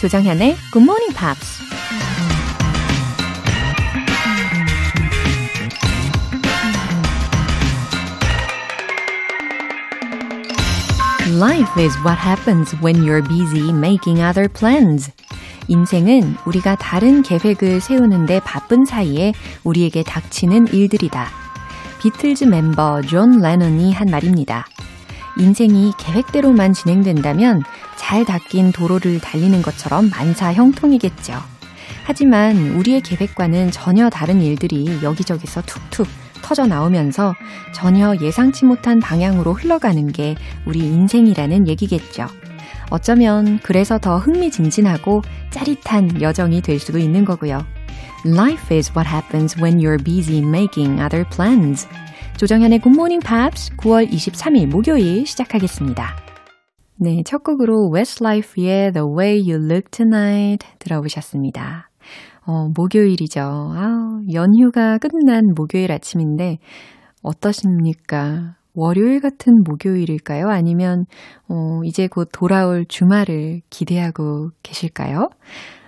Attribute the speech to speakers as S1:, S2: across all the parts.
S1: 조정현의 Good Morning Pops. Life is what happens when you're busy making other plans. 인생은 우리가 다른 계획을 세우는데 바쁜 사이에 우리에게 닥치는 일들이다. 비틀즈 멤버 존 레넌이 한 말입니다. 인생이 계획대로만 진행된다면 잘 닦인 도로를 달리는 것처럼 만사 형통이겠죠. 하지만 우리의 계획과는 전혀 다른 일들이 여기저기서 툭툭 터져 나오면서 전혀 예상치 못한 방향으로 흘러가는 게 우리 인생이라는 얘기겠죠. 어쩌면 그래서 더 흥미진진하고 짜릿한 여정이 될 수도 있는 거고요. Life is what happens when you're busy making other plans. 조정현의 Good Morning Pops 9월 23일 목요일 시작하겠습니다. 네, 첫 곡으로 Westlife의 The Way You Look Tonight 들어보셨습니다. 어, 목요일이죠. 아, 연휴가 끝난 목요일 아침인데 어떠십니까? 월요일 같은 목요일일까요? 아니면 어, 이제 곧 돌아올 주말을 기대하고 계실까요?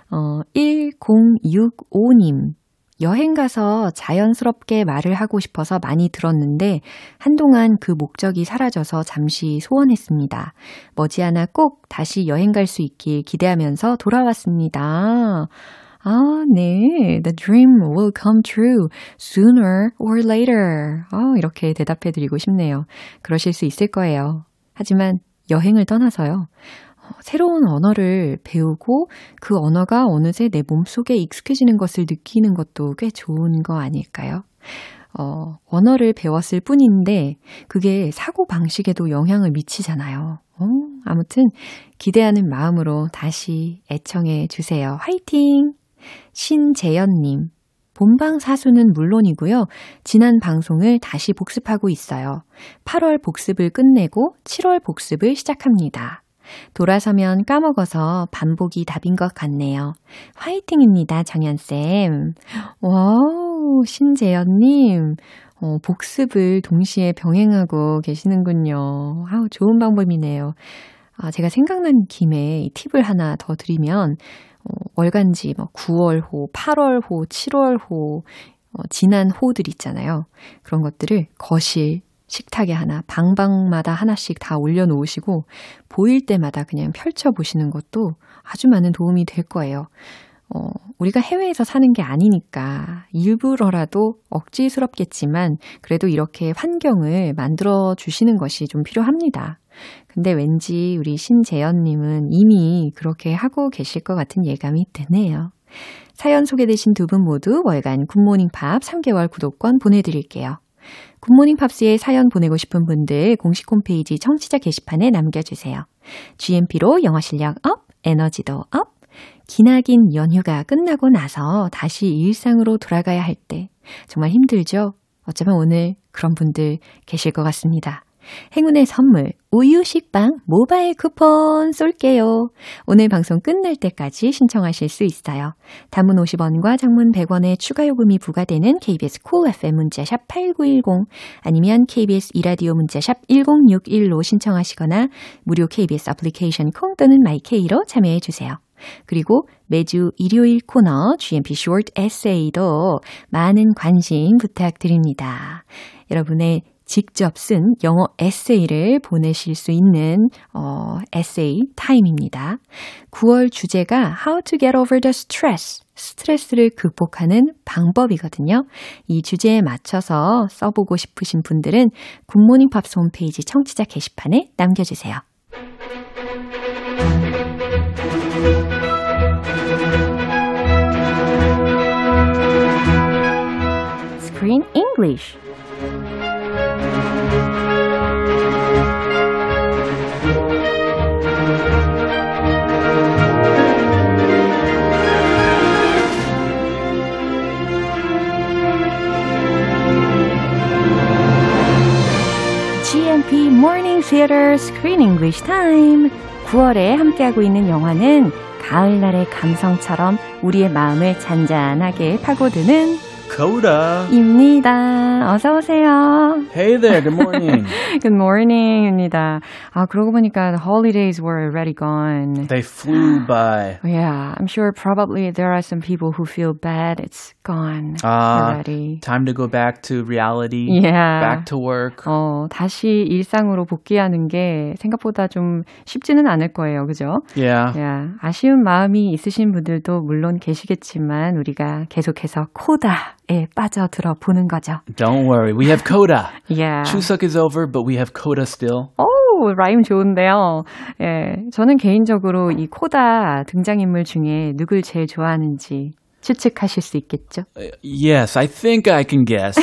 S1: 어, 1065님. 여행 가서 자연스럽게 말을 하고 싶어서 많이 들었는데 한동안 그 목적이 사라져서 잠시 소원했습니다. 머지않아 꼭 다시 여행 갈 수 있길 기대하면서 돌아왔습니다. 아, 네. The dream will come true sooner or later. 아, 이렇게 대답해 드리고 싶네요. 그러실 수 있을 거예요. 하지만 여행을 떠나서요. 새로운 언어를 배우고 그 언어가 어느새 내 몸속에 익숙해지는 것을 느끼는 것도 꽤 좋은 거 아닐까요? 어, 언어를 배웠을 뿐인데 그게 사고 방식에도 영향을 미치잖아요. 어, 아무튼 기대하는 마음으로 다시 애청해 주세요. 화이팅! 신재연님, 본방 사수는 물론이고요. 지난 방송을 다시 복습하고 있어요. 8월 복습을 끝내고 7월 복습을 시작합니다. 돌아서면 까먹어서 반복이 답인 것 같네요. 화이팅입니다, 정현쌤. 와우, 신재연님. 어, 복습을 동시에 병행하고 계시는군요. 아우, 좋은 방법이네요. 아, 제가 생각난 김에 팁을 하나 더 드리면, 어, 월간지 뭐 9월호, 8월호, 7월호, 어, 지난 호들 있잖아요. 그런 것들을 거실, 식탁에 하나, 방방마다 하나씩 다 올려놓으시고, 보일 때마다 그냥 펼쳐보시는 것도 아주 많은 도움이 될 거예요. 어, 우리가 해외에서 사는 게 아니니까 일부러라도 억지스럽겠지만 그래도 이렇게 환경을 만들어 주시는 것이 좀 필요합니다. 근데 왠지 우리 신재현님은 이미 그렇게 하고 계실 것 같은 예감이 드네요. 사연 소개되신 두 분 모두 월간 굿모닝 팝 3개월 구독권 보내드릴게요. 굿모닝 팝스에 사연 보내고 싶은 분들 공식 홈페이지 청취자 게시판에 남겨주세요. GMP로 영어 실력 up, 에너지도 up, 기나긴 연휴가 끝나고 나서 다시 일상으로 돌아가야 할 때 정말 힘들죠? 어쩌면 오늘 그런 분들 계실 것 같습니다. 행운의 선물, 우유 식빵 모바일 쿠폰 쏠게요. 오늘 방송 끝날 때까지 신청하실 수 있어요. 단문 50원과 장문 100원의 추가 요금이 부과되는 KBS Cool FM 문자샵 8910 아니면 KBS 이라디오 문자샵 1061로 신청하시거나 무료 KBS 애플리케이션 콩 또는 마이케이로 참여해 주세요. 그리고 매주 일요일 코너 GMP Short Essay도 많은 관심 부탁드립니다. 여러분의 직접 쓴 영어 에세이를 보내실 수 있는 어, 에세이 타임입니다. 9월 주제가 How to get over the stress. 스트레스를 극복하는 방법이거든요. 이 주제에 맞춰서 써보고 싶으신 분들은 굿모닝 팝스 홈페이지 청취자 게시판에 남겨주세요. Screen English Screen English Time. 9월에 함께하고 있는 영화는 가을날의 감성처럼 우리의 마음을 잔잔하게 파고드는
S2: Coda.
S1: 입니다. 어서 오세요.
S2: Hey there. Good morning.
S1: Good morning입니다. 아, 그러고 보니까 the holidays were already gone.
S2: they flew by.
S1: Yeah, I'm sure probably there are some people who feel bad it's gone
S2: Ah,
S1: already.
S2: time to go back to reality.
S1: Yeah.
S2: Back to work.
S1: 어, 다시 일상으로 복귀하는 게 생각보다 좀 쉽지는 않을 거예요. 그죠?
S2: Yeah.
S1: 야, 아쉬운 마음이 있으신 분들도 물론 계시겠지만 우리가 계속해서 코다에 빠져 들어 보는 거죠.
S2: Don't worry. We have Coda.
S1: Yeah.
S2: Chuseok is over, but we have Coda still.
S1: 오, 라임 좋은데요. 예, 저는 개인적으로 이 코다 등장인물 중에 누굴 제일 좋아하는지 추측하실 수 있겠죠?
S2: Yes, I think I can guess.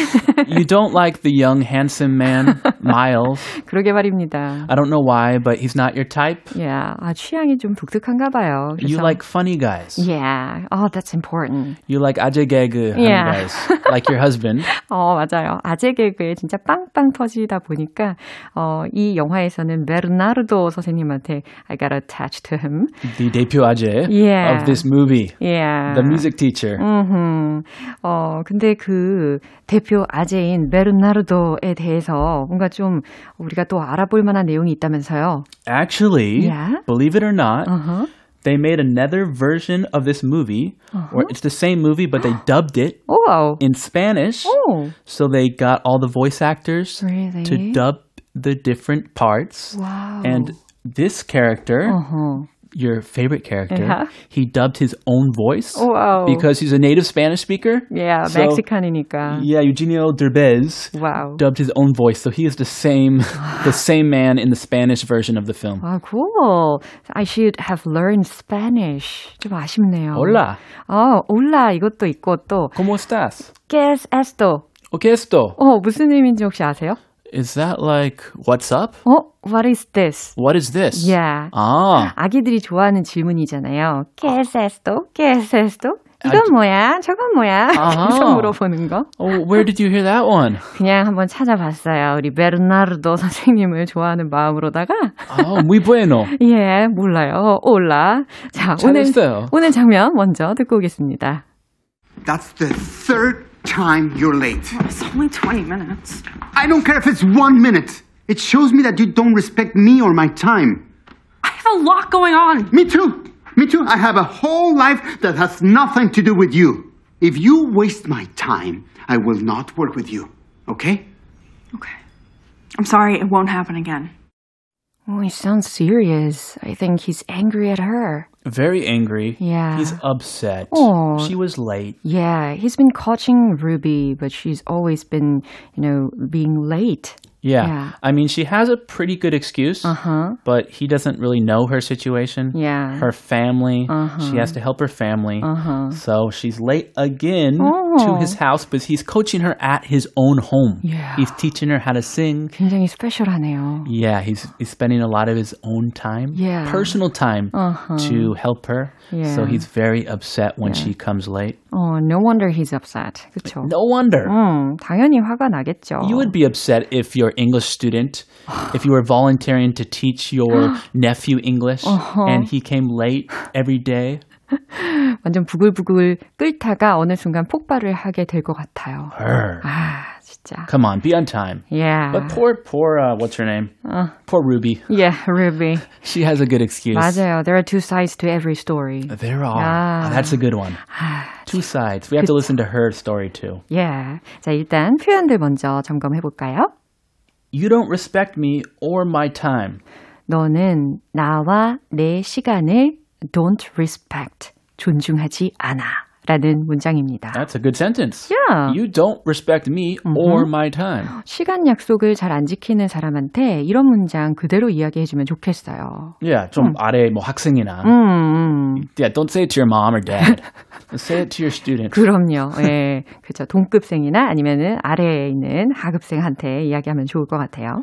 S2: you don't like the young, handsome man, Miles.
S1: 그러게 말입니다.
S2: I don't know why, but he's not your type.
S1: 야, 아, 취향이 좀 독특한가 봐요.
S2: You
S1: 그래서-
S2: like funny guys.
S1: Yeah. Oh, that's important.
S2: You like 아재 개그
S1: Yeah.
S2: guys. Like your husband.
S1: 어, 맞아요. 아재 개그에 진짜 빵빵 터지다 보니까, 어, 이 영화에서는 베르나르도 선생님한테 I got attached to him.
S2: The 대표 아재
S1: Yeah.
S2: of this movie.
S1: Yeah.
S2: The music teacher.
S1: 음, 어, 근데 그 대표 아재인 베르나르도에 대해서 뭔가 좀 우리가 또 알아볼 만한 내용이 있다면서요.
S2: Actually,
S1: Yeah.
S2: believe it or not,
S1: 어허.
S2: they made another version of this movie, or it's the same movie, but they dubbed it
S1: 오.
S2: in Spanish.
S1: 오.
S2: So they got all the voice actors
S1: Really?
S2: to dub the different parts.
S1: 와우.
S2: And this character,
S1: 어허.
S2: your favorite character,
S1: Yeah.
S2: he dubbed his own voice
S1: 와우.
S2: because he's a native Spanish speaker.
S1: yeah,
S2: So-
S1: 멕시칸이니까.
S2: Yeah, Eugenio Derbez
S1: 와우.
S2: dubbed his own voice, so he is the same, the same man in the Spanish version of the film.
S1: 아, cool. I should have learned Spanish. 좀 아쉽네요.
S2: Hola,
S1: 어, 올라 이것도 있고 또
S2: ¿cómo estás?
S1: ¿Qué es esto?
S2: ¿O qué esto?
S1: 어, 무슨 의미인지 혹시 아세요?
S2: Is that like what's up?
S1: 어, what is this?
S2: What is this?
S1: Yeah.
S2: Ah,
S1: 아기들이 좋아하는 질문이잖아요. ¿Qué es esto? ¿Qué es esto? 이건
S2: 아,
S1: 뭐야? 저건 뭐야?
S2: 아하.
S1: 계속 물어보는 거.
S2: oh, where did you hear that one?
S1: 그냥 한번 찾아봤어요. 우리 베르나르도 선생님을 좋아하는 마음으로다가
S2: Oh, muy bueno.
S1: 예, 몰라요. 올라. 자, 오늘
S2: 잘했어요.
S1: 오늘 장면 먼저 듣고 오겠습니다.
S3: That's the third time you're late.
S4: It's only 20 minutes.
S3: I don't care if it's one minute. It shows me that you don't respect me or my time.
S4: I have a lot going on.
S3: Me too. Me too. I have a whole life that has nothing to do with you. If you waste my time, I will not work with you. Okay?
S4: Okay. I'm sorry, it won't happen again.
S1: Oh, he sounds serious. I think he's angry at her.
S2: Very angry.
S1: Yeah.
S2: He's upset.
S1: Aw.
S2: She was late.
S1: Yeah, he's been coaching Ruby, but she's always been, you know, being late.
S2: Yeah.
S1: Yeah.
S2: I mean, she has a pretty good excuse,
S1: Uh-huh.
S2: but he doesn't really know her situation.
S1: Yeah.
S2: Her family.
S1: Uh-huh.
S2: She has to help her family.
S1: Uh-huh.
S2: So she's late again
S1: Oh.
S2: to his house, but he's coaching her at his own home.
S1: Yeah.
S2: He's teaching her how to sing.
S1: 굉장히 스페셜하네요.
S2: Yeah, he's he's spending a lot of his own time,
S1: Yeah.
S2: personal time,
S1: Uh-huh.
S2: to help her.
S1: Yeah.
S2: So he's very upset when she comes late.
S1: 어, no wonder he's upset. 그쵸?
S2: No wonder.
S1: 음, 당연히 화가 나겠죠.
S2: You would be upset if your English student, if you were volunteering to teach your nephew English
S1: Uh-huh.
S2: and he came late every day.
S1: 완전 부글부글 끓다가 어느 순간 폭발을 하게 될 것 같아요.
S2: Her.
S1: 아, 진짜.
S2: Come on, be on time.
S1: Yeah.
S2: But poor, poor, uh, what's her name? Poor Ruby.
S1: Yeah, Ruby.
S2: She has a good excuse.
S1: 맞아요. There are two sides to every story.
S2: There are.
S1: Ah.
S2: Ah, that's a good one. Two sides. We have to listen to her story too.
S1: Yeah. 자, 일단 표현들 먼저 점검해 볼까요?
S2: You don't respect me or my time.
S1: 너는 나와 내 시간을 don't respect, 존중하지 않아. 라는 문장입니다.
S2: That's a good sentence.
S1: Yeah.
S2: You don't respect me or my time.
S1: 시간 약속을 잘 안 지키는 사람한테 이런 문장 그대로 이야기해 주면 좋겠어요.
S2: Yeah, 좀 아래 뭐 학생이나.
S1: 음, 음.
S2: Yeah, don't say it to your mom or dad. say it to your student.
S1: 그럼요. 예. 그죠. 동급생이나 아니면은 아래에 있는 하급생한테 이야기하면 좋을 것 같아요.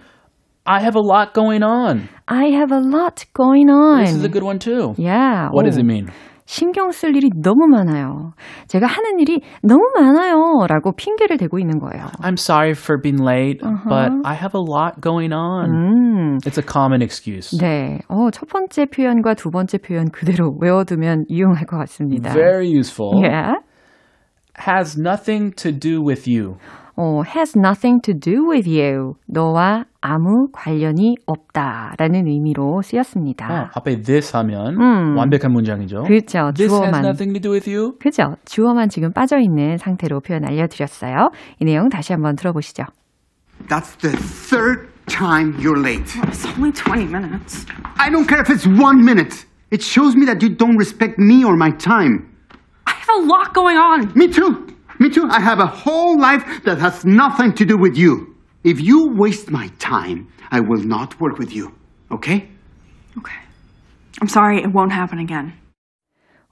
S2: I have a lot going on.
S1: I have a lot going on.
S2: This is a good one too.
S1: Yeah.
S2: What does
S1: 오.
S2: it mean?
S1: 신경 쓸 일이 너무 많아요. 제가 하는 일이 너무 많아요. 라고 핑계를 대고 있는 거예요.
S2: I'm sorry for being late, but I have a lot going on.
S1: 음.
S2: It's a common excuse.
S1: 네. 어, 첫 번째 표현과 두 번째 표현 그대로 외워두면 유용할 것 같습니다.
S2: Very useful.
S1: Yeah.
S2: has nothing to do with you.
S1: 어, has nothing to do with you. 너와 아무 관련이 없다라는 의미로 쓰였습니다.
S2: 어, 앞에 this 하면
S1: 음.
S2: 완벽한 문장이죠.
S1: 그렇죠.
S2: This has
S1: 주어만.
S2: nothing to do with you.
S1: 그죠? 주어만 지금 빠져 있는 상태로 표현 알려드렸어요. 이 내용 다시 한번 들어보시죠.
S3: That's the third time you're late.
S4: It's only 20 minutes.
S3: I don't care if it's one minute. It shows me that you don't respect me or my time.
S4: I have a lot going on.
S3: Me too. Me too. I have a whole life that has nothing to do with you. If you waste my time, I will not work with you. Okay?
S4: Okay. I'm sorry, it won't happen again.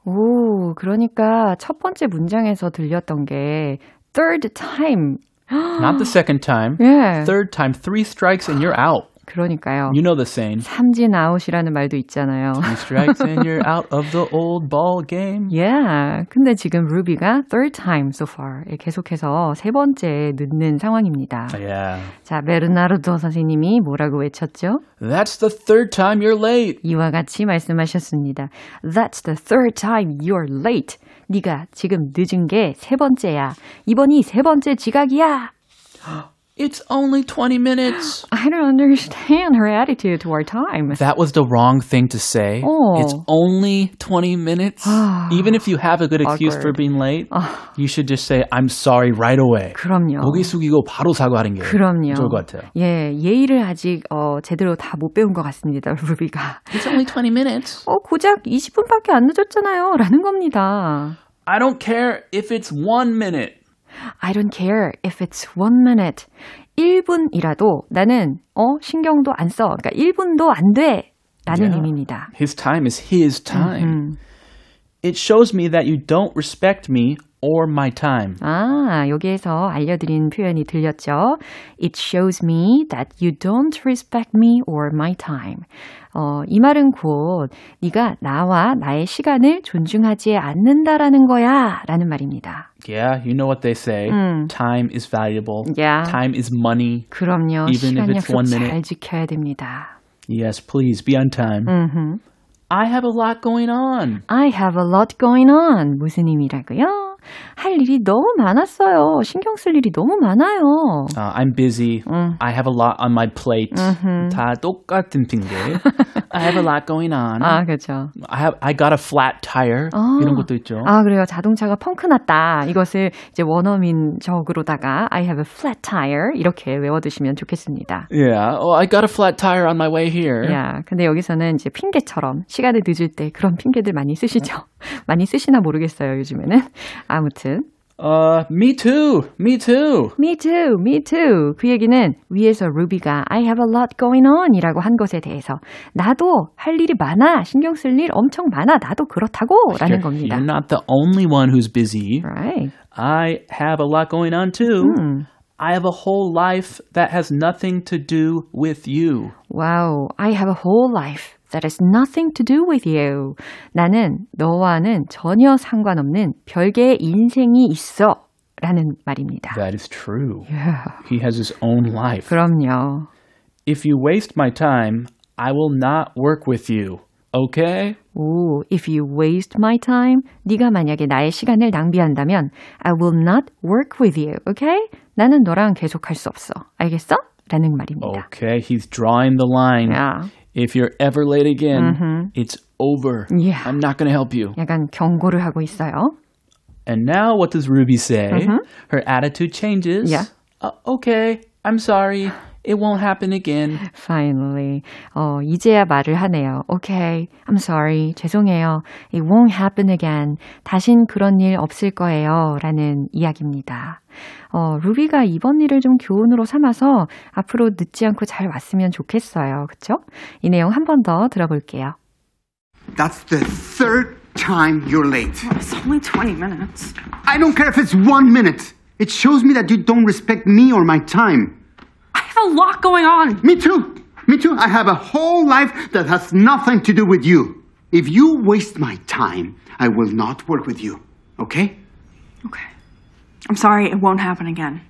S1: 오, 그러니까 첫 번째 문장에서 들렸던 게 third time.
S2: Not the second time.
S1: 예.
S2: Third time, three strikes and you're out.
S1: 그러니까요.
S2: You know the saying.
S1: 삼진 아웃이라는 말도 있잖아요.
S2: Three strikes and you're out of the old ball game.
S1: Yeah. 근데 지금 루비가 third time so far 예, 계속해서 세 번째 늦는 상황입니다.
S2: Yeah.
S1: 자, 베르나르도 선생님이 뭐라고 외쳤죠?
S2: That's the third time you're late.
S1: 이와 같이 말씀하셨습니다. That's the third time you're late. 네가 지금 늦은 게 세 번째야. 이번이 세 번째 지각이야.
S2: It's only 20 minutes.
S1: I don't understand her attitude toward time.
S2: That was the wrong thing to say.
S1: Oh.
S2: It's only 20 minutes. Even if you have a good excuse for
S1: Awkward.
S2: being late, you should just say, I'm sorry right away.
S1: 그럼요.
S2: 고개 숙이고 바로 사과하는 게
S1: 그럼요.
S2: 좋을 것 같아요.
S1: 예, 예의를 아직 어, 제대로 다 못 배운 것 같습니다, 루비가.
S2: It's only 20 minutes.
S1: 어, 고작 20분밖에 안 늦었잖아요. 라는 겁니다.
S2: I don't care if it's one minute.
S1: I don't care if it's one minute. 1분이라도 나는 어 신경도 안 써. 그러니까 1분도 안 돼. 라는
S2: Yeah.
S1: 의미입니다.
S2: His time is his time.
S1: 음.
S2: It shows me that you don't respect me or my time.
S1: 아, 여기에서 알려드린 표현이 들렸죠. It shows me that you don't respect me or my time. 어, 이 말은 곧 네가 나와 나의 시간을 존중하지 않는다라는 거야 라는 말입니다.
S2: Yeah, you know what they say.
S1: 음.
S2: Time is valuable.
S1: Yeah.
S2: Time is money.
S1: 그럼요.
S2: Even
S1: 시간
S2: if it's
S1: 약속
S2: one
S1: 잘
S2: minute.
S1: 지켜야 됩니다.
S2: Yes, please be on time.
S1: 음흠.
S2: I have a lot going on.
S1: I have a lot going on. 무슨 의미라고요? 할 일이 너무 많았어요. 신경 쓸 일이 너무 많아요.
S2: Uh, I'm busy.
S1: 음.
S2: I have a lot on my plate. 다 똑같은 핑계. I have a lot going on.
S1: 아, 그렇죠.
S2: I have I got a flat tire.
S1: 아.
S2: 이런 것도 있죠.
S1: 아, 그래요. 자동차가 펑크 났다. 이것을 이제 원어민적으로다가 I have a flat tire 이렇게 외워 두시면 좋겠습니다.
S2: Yeah. Oh, I got a flat tire on my way here.
S1: 야, 근데 여기서는 이제 핑계처럼 시간을 늦을 때 그런 핑계들 많이 쓰시죠? 많이 쓰시나 모르겠어요, 요즘에는. 아무튼.
S2: Uh, me too. Me too.
S1: Me too, me too. 그 얘기는 위에서 루비가 I have a lot going on 이라고 한 것에 대해서 나도 할 일이 많아, 신경 쓸 일 엄청 많아, 나도 그렇다고 라는 겁니다.
S2: you're not the only one who's busy.
S1: Right.
S2: I have a lot going on too.
S1: 음.
S2: I have a whole life that has nothing to do with you.
S1: Wow, I have a whole life that has nothing to do with you. 나는 너와는 전혀 상관없는 별개의 인생이 있어. 라는 말입니다.
S2: That is true.
S1: Yeah.
S2: He has his own life.
S1: 그럼요.
S2: If you waste my time, I will not work with you. Okay?
S1: 오, if you waste my time, 네가 만약에 나의 시간을 낭비한다면 I will not work with you. Okay? 나는 너랑 계속할 수 없어. 알겠어? 라는 말입니다.
S2: Okay, he's drawing the line.
S1: 야,
S2: If you're ever late again, it's over.
S1: Yeah.
S2: I'm not going to help you.
S1: 약간 경고를 하고 있어요.
S2: And now what does Ruby say? Her attitude changes.
S1: Yeah.
S2: Uh, okay, I'm sorry. It won't happen again.
S1: Finally. 어, 이제야 말을 하네요. Okay, I'm sorry. 죄송해요. It won't happen again. 다신 그런 일 없을 거예요. 라는 이야기입니다. 어, 루비가 이번 일을 좀 교훈으로 삼아서 앞으로 늦지 않고 잘 왔으면 좋겠어요. 그쵸? 이 내용 한 번 더 들어볼게요.
S3: That's the third time you're late.
S4: It's only 20 minutes.
S3: I don't care if it's one minute. It shows me that you don't respect me or my time.
S4: I have a lot going on.
S3: Me too. Me too. I have a whole life that has nothing to do with you. If you waste my time, I will not work with you. Okay?
S4: Okay. I'm sorry, it won't happen again.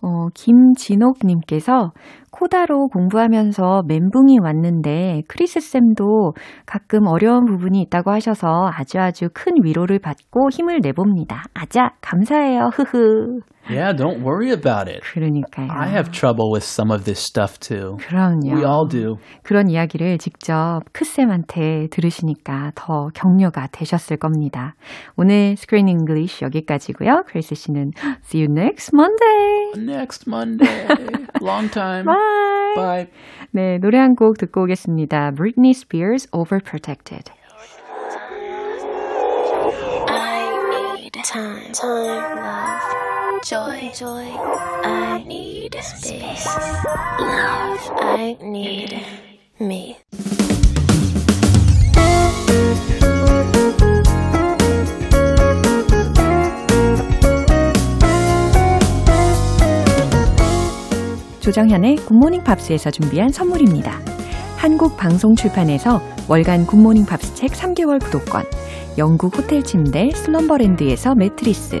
S1: 어, 어, 김진옥님께서 코다로 공부하면서 멘붕이 왔는데 크리스 쌤도 가끔 어려운 부분이 있다고 하셔서 아주 아주 큰 위로를 받고 힘을 내봅니다. 아자, 감사해요. 흐흐.
S2: Yeah, don't worry about it.
S1: 그러니까요.
S2: I have trouble with some of this stuff too.
S1: 그럼요.
S2: We all do.
S1: 그런 이야기를 직접 크쌤한테 들으시니까 더 격려가 되셨을 겁니다. 오늘 Screen English 여기까지고요. 크리스 씨는 see you next Monday.
S2: Next Monday. Long time.
S1: Bye.
S2: Bye.
S1: 네, 노래 한 곡 듣고 오겠습니다. Britney Spears Overprotected.
S5: I need time, time, love, joy, joy. I need space, love. I need me.
S1: 조정현의 굿모닝 팝스에서 준비한 선물입니다. 한국 방송 출판에서 월간 굿모닝 팝스 책 3개월 구독권, 영국 호텔 침대 슬럼버랜드에서 매트리스,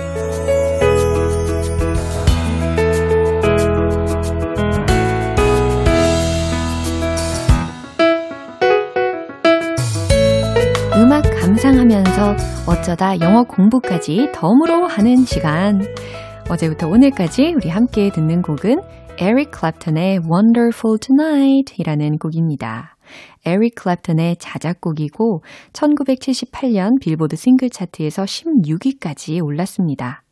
S1: 감상하면서 어쩌다 영어 공부까지 덤으로 하는 시간. 어제부터 오늘까지 우리 함께 듣는 곡은 에릭 클랩턴의 Wonderful Tonight 이라는 곡입니다. 에릭 클랩턴의 자작곡이고 1978년 빌보드 싱글 차트에서 16위까지 올랐습니다.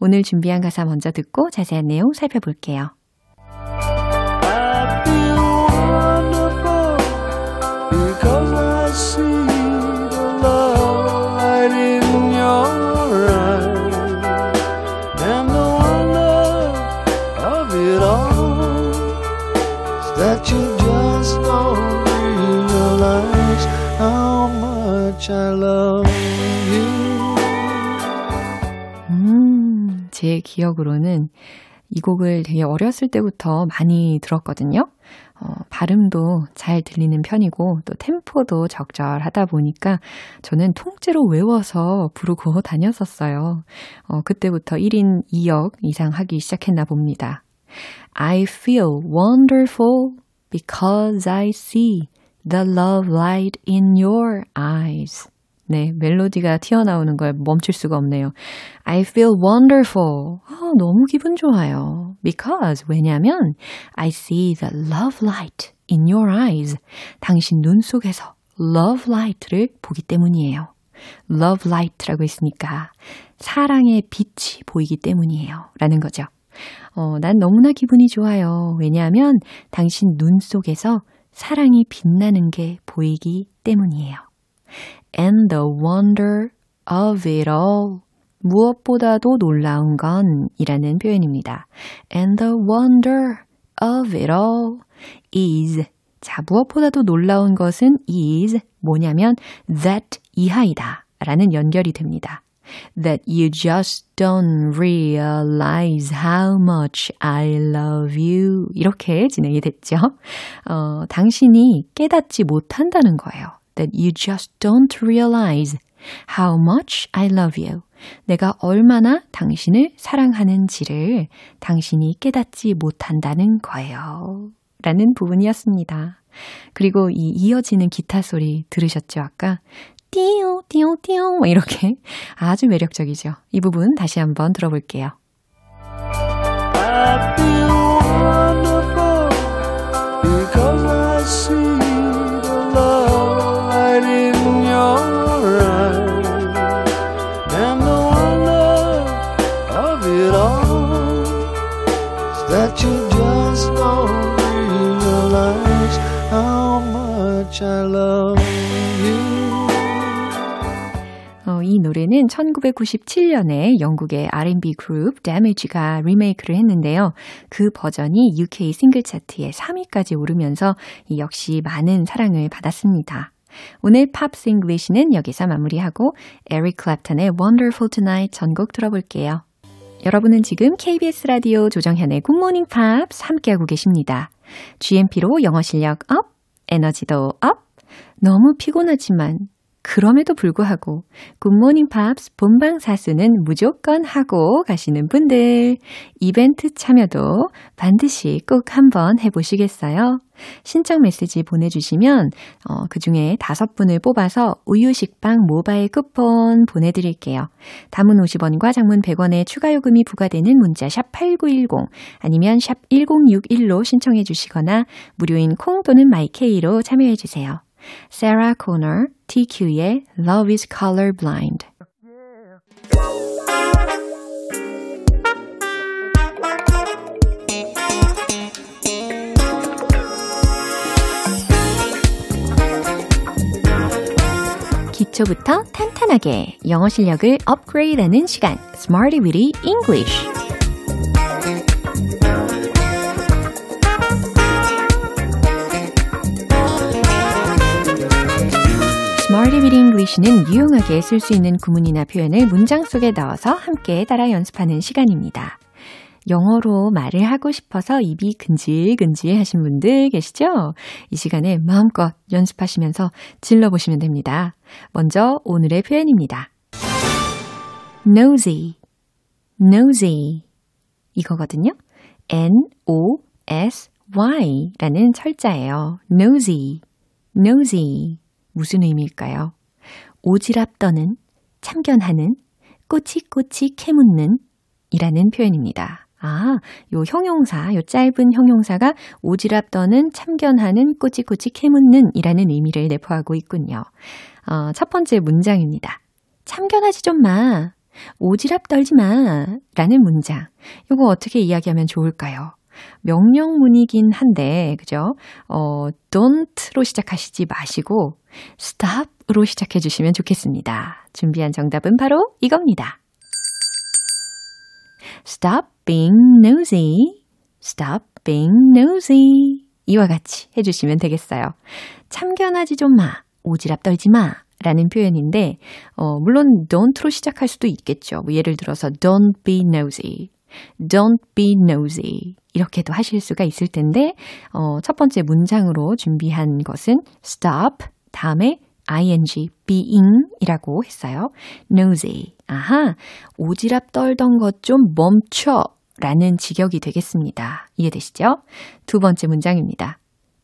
S1: 오늘 준비한 가사 먼저 듣고 자세한 내용 살펴볼게요. 제 기억으로는 이 곡을 되게 어렸을 때부터 많이 들었거든요. 어, 발음도 잘 들리는 편이고 또 템포도 적절하다 보니까 저는 통째로 외워서 부르고 다녔었어요. 어, 그때부터 1인 2역 이상 하기 시작했나 봅니다. I feel wonderful because I see the love light in your eyes. 네, 멜로디가 튀어나오는 걸 멈출 수가 없네요. I feel wonderful. 아, 너무 기분 좋아요. Because, 왜냐면, I see the love light in your eyes. 당신 눈 속에서 love light를 보기 때문이에요. love light라고 했으니까, 사랑의 빛이 보이기 때문이에요. 라는 거죠. 어, 난 너무나 기분이 좋아요. 왜냐하면, 당신 눈 속에서 사랑이 빛나는 게 보이기 때문이에요. And the wonder of it all. 무엇보다도 놀라운 건 이라는 표현입니다. and the wonder of it all is. 자, 무엇보다도 놀라운 것은 is 뭐냐면 that 이하이다 라는 연결이 됩니다. that you just don't realize how much I love you. 이렇게 진행이 됐죠. 어, 당신이 깨닫지 못한다는 거예요. That you just don't realize how much I love you. 내가 얼마나 당신을 사랑하는지를 당신이 깨닫지 못한다는 거예요. 라는 부분이었습니다. 그리고 이 이어지는 기타 소리 들으셨죠, 아까? 띠용, 띠용, 띠용. 이렇게 아주 매력적이죠. 이 부분 다시 한번 들어볼게요. 1997년에 영국의 R&B 그룹 Damage가 리메이크를 했는데요. 그 버전이 UK 싱글 차트에 3위까지 오르면서 역시 많은 사랑을 받았습니다. 오늘 Pops English는 여기서 마무리하고 에릭 클랩턴의 Wonderful Tonight 전곡 들어볼게요. 여러분은 지금 KBS 라디오 조정현의 굿모닝 팝스 함께하고 계십니다. GMP로 영어 실력 up, 에너지도 up, 너무 피곤하지만 그럼에도 불구하고 굿모닝 팝스 본방 사수는 무조건 하고 가시는 분들 이벤트 참여도 반드시 꼭 한번 해보시겠어요? 신청 메시지 보내주시면 어, 그 중에 다섯 분을 뽑아서 우유 식빵 모바일 쿠폰 보내드릴게요. 단문 50원과 장문 100원의 추가 요금이 부과되는 문자 샵 8910 아니면 샵 1061로 신청해 주시거나 무료인 콩 또는 마이케이로 참여해 주세요. Sarah Connor, TQ의 Love is Colorblind. 기초부터 탄탄하게 영어 실력을 업그레이드하는 시간, Smarty Weedy English. Smarty Weedy English는 유용하게 쓸 수 있는 구문이나 표현을 문장 속에 넣어서 함께 따라 연습하는 시간입니다. 영어로 말을 하고 싶어서 입이 근질근질 하신 분들 계시죠? 이 시간에 마음껏 연습하시면서 질러보시면 됩니다. 먼저 오늘의 표현입니다. nosy, nosy 이거거든요. N-O-S-Y 라는 철자예요. nosy, nosy 무슨 의미일까요? 오지랖 떠는, 참견하는, 꼬치꼬치 캐묻는 이라는 표현입니다. 아, 요 형용사, 요 짧은 형용사가 오지랖 떠는, 참견하는, 꼬치꼬치 캐묻는 이라는 의미를 내포하고 있군요. 어, 첫 번째 문장입니다. 참견하지 좀 마. 오지랖 떨지 마. 라는 문장. 요거 어떻게 이야기하면 좋을까요? 명령문이긴 한데, 그죠? 어, don't로 시작하시지 마시고, stop으로 시작해 주시면 좋겠습니다. 준비한 정답은 바로 이겁니다. Stop being nosy. Stop being nosy. 이와 같이 해주시면 되겠어요. 참견하지 좀 마. 오지랖 떨지 마. 라는 표현인데, 어, 물론 don't로 시작할 수도 있겠죠. 뭐 예를 들어서 don't be nosy. Don't be nosy. 이렇게도 하실 수가 있을 텐데, 어, 첫 번째 문장으로 준비한 것은 stop, 다음에 ing, being 이라고 했어요. nosy. 아하, 오지랖 떨던 것 좀 멈춰 라는 직역이 되겠습니다. 이해되시죠? 두 번째 문장입니다.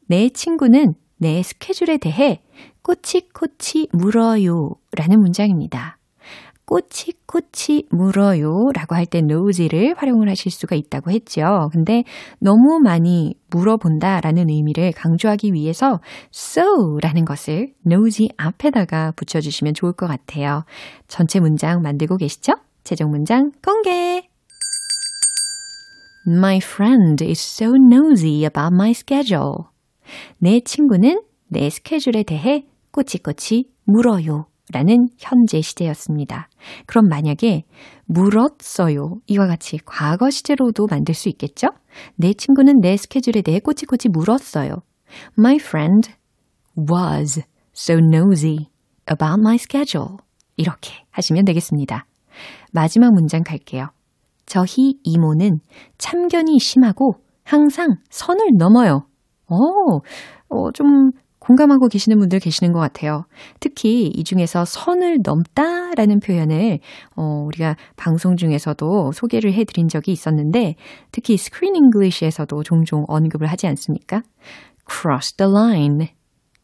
S1: 내 친구는 내 스케줄에 대해 꼬치꼬치 물어요 라는 문장입니다. 꼬치꼬치 물어요 라고 할 때 nosy를 활용을 하실 수가 있다고 했죠. 근데 너무 많이 물어본다 라는 의미를 강조하기 위해서 so 라는 것을 nosy 앞에다가 붙여주시면 좋을 것 같아요. 전체 문장 만들고 계시죠? 최종 문장 공개! My friend is so nosy about my schedule. 내 친구는 내 스케줄에 대해 꼬치꼬치 물어요. 라는 현재 시제였습니다. 그럼 만약에 물었어요. 이와 같이 과거 시제로도 만들 수 있겠죠? 내 친구는 내 스케줄에 대해 꼬치꼬치 물었어요. My friend was so nosy about my schedule. 이렇게 하시면 되겠습니다. 마지막 문장 갈게요. 저희 이모는 참견이 심하고 항상 선을 넘어요. 어, 어, 좀 공감하고 계시는 분들 계시는 것 같아요. 특히 이 중에서 선을 넘다라는 표현을 어, 우리가 방송 중에서도 소개를 해드린 적이 있었는데 특히 Screen English에서도 종종 언급을 하지 않습니까? cross the line,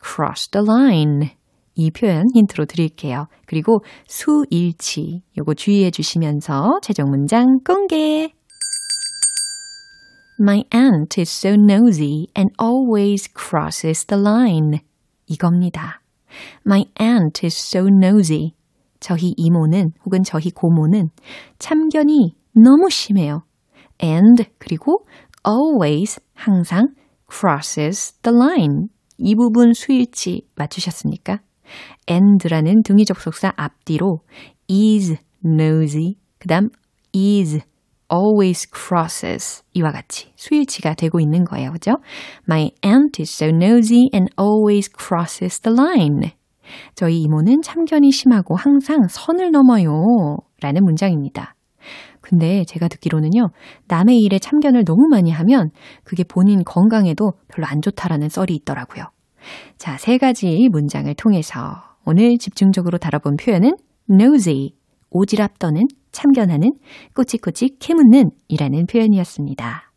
S1: cross the line. 이 표현 힌트로 드릴게요. 그리고 수일치 요거 주의해 주시면서 최종 문장 공개. My aunt is so nosy and always crosses the line. 이겁니다. My aunt is so nosy. 저희 이모는 혹은 저희 고모는 참견이 너무 심해요. and 그리고 always 항상 crosses the line. 이 부분 수일치 맞추셨습니까? and라는 등위 접속사 앞뒤로 is nosy. 그 다음 is always crosses 이와 같이 수일치가 되고 있는 거예요. 그죠? My aunt is so nosy and always crosses the line. 저희 이모는 참견이 심하고 항상 선을 넘어요. 라는 문장입니다. 근데 제가 듣기로는요, 남의 일에 참견을 너무 많이 하면 그게 본인 건강에도 별로 안 좋다라는 썰이 있더라고요. 자, 세 가지 문장을 통해서 오늘 집중적으로 다뤄본 표현은 nosy, 오지랖 떠는, 참견하는, 꼬치꼬치 캐묻는 이라는 표현이었습니다.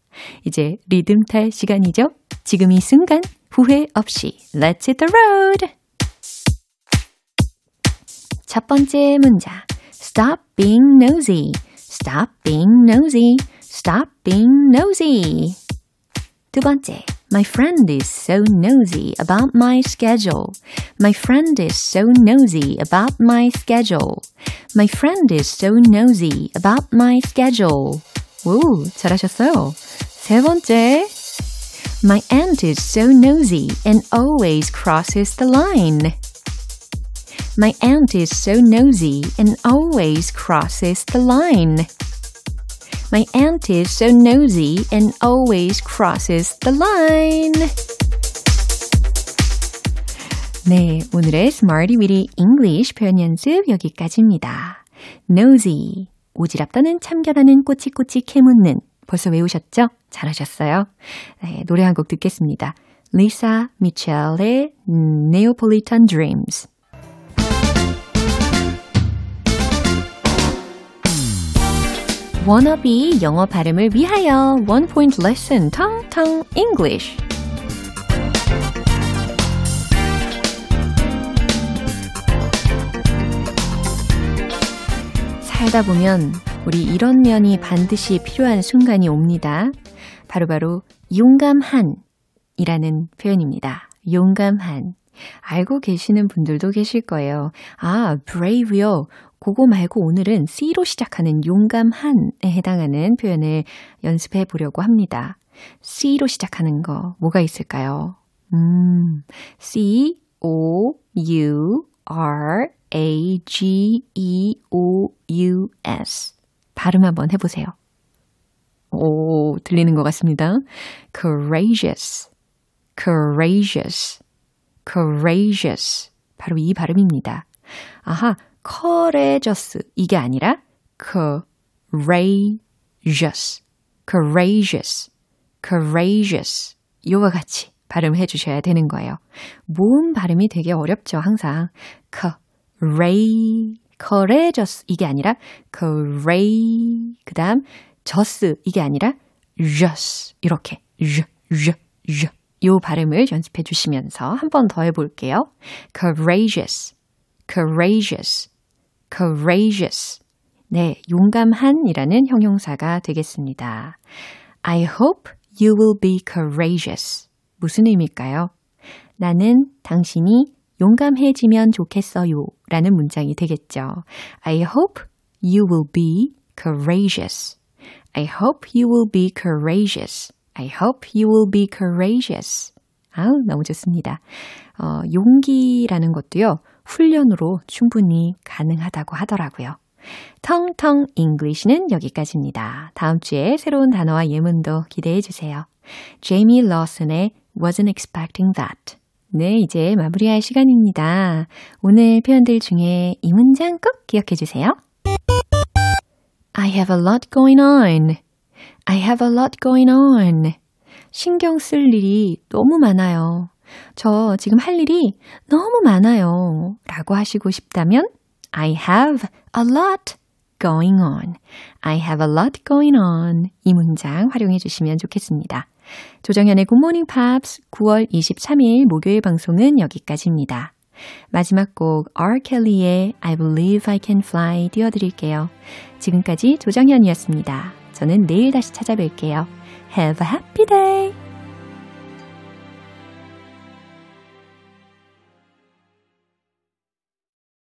S1: 이제 리듬 탈 시간이죠? 지금 이 순간 후회 없이 Let's hit the road! 첫 번째 문장 Stop being nosy. Stop being nosy. Stop being nosy. 두 번째 My friend is so nosy about my schedule. My friend is so nosy about my schedule. My friend is so nosy about my schedule. 오, 잘하셨어요. 세 번째. My aunt is so nosy and always crosses the line. My aunt is so nosy and always crosses the line. My aunt is so nosy and always crosses the line. 네, 오늘의 Smarty Weedy English 표현 연습 여기까지입니다. nosy, 오지랖 떠는 참견하는 꼬치꼬치 캐묻는 벌써 외우셨죠? 잘하셨어요. 네, 노래 한 곡 듣겠습니다. Lisa Mitchell의 Neapolitan Dreams. 워너비 영어 발음을 위하여 원 포인트 레슨 텅텅 English. 살다 보면 우리 이런 면이 반드시 필요한 순간이 옵니다. 바로바로 바로 용감한 이라는 표현입니다. 용감한. 알고 계시는 분들도 계실 거예요. 아, brave요. 그거 말고 오늘은 C로 시작하는 용감한에 해당하는 표현을 연습해 보려고 합니다. C로 시작하는 거 뭐가 있을까요? 음, C, O, U, R, A, G, E, O, U, S. 발음 한번 해보세요. 오, 들리는 것 같습니다. courageous, courageous, courageous. 바로 이 발음입니다. 아하, courageous 이게 아니라 courageous, courageous, courageous 이와 같이 발음해 주셔야 되는 거예요. 모음 발음이 되게 어렵죠, 항상. courageous, courageous 이게 아니라 courageous 그다음 just 이게 아니라 just 이렇게 j, j, j 요 발음을 연습해 주시면서 한 번 더 해볼게요. courageous, courageous, courageous. 네, 용감한이라는 형용사가 되겠습니다. I hope you will be courageous. 무슨 의미일까요? 나는 당신이 용감해지면 좋겠어요. 라는 문장이 되겠죠. I hope you will be courageous. I hope you will be courageous. I hope you will be courageous. 아우, 너무 좋습니다. 어, 용기라는 것도요, 훈련으로 충분히 가능하다고 하더라고요. 텅텅 English는 여기까지입니다. 다음 주에 새로운 단어와 예문도 기대해 주세요. 제이미 로슨의 Wasn't Expecting That. 네, 이제 마무리할 시간입니다. 오늘 표현들 중에 이 문장 꼭 기억해 주세요. I have a lot going on. I have a lot going on. 신경 쓸 일이 너무 많아요. 저 지금 할 일이 너무 많아요. 라고 하시고 싶다면 I have a lot going on. I have a lot going on. 이 문장 활용해 주시면 좋겠습니다. 조정현의 굿모닝 팝스 9월 23일 목요일 방송은 여기까지입니다. 마지막 곡 R. 켈리의 I Believe I Can Fly 띄워드릴게요. 지금까지 조정현이었습니다. 저는 내일 다시 찾아뵐게요. Have a happy day!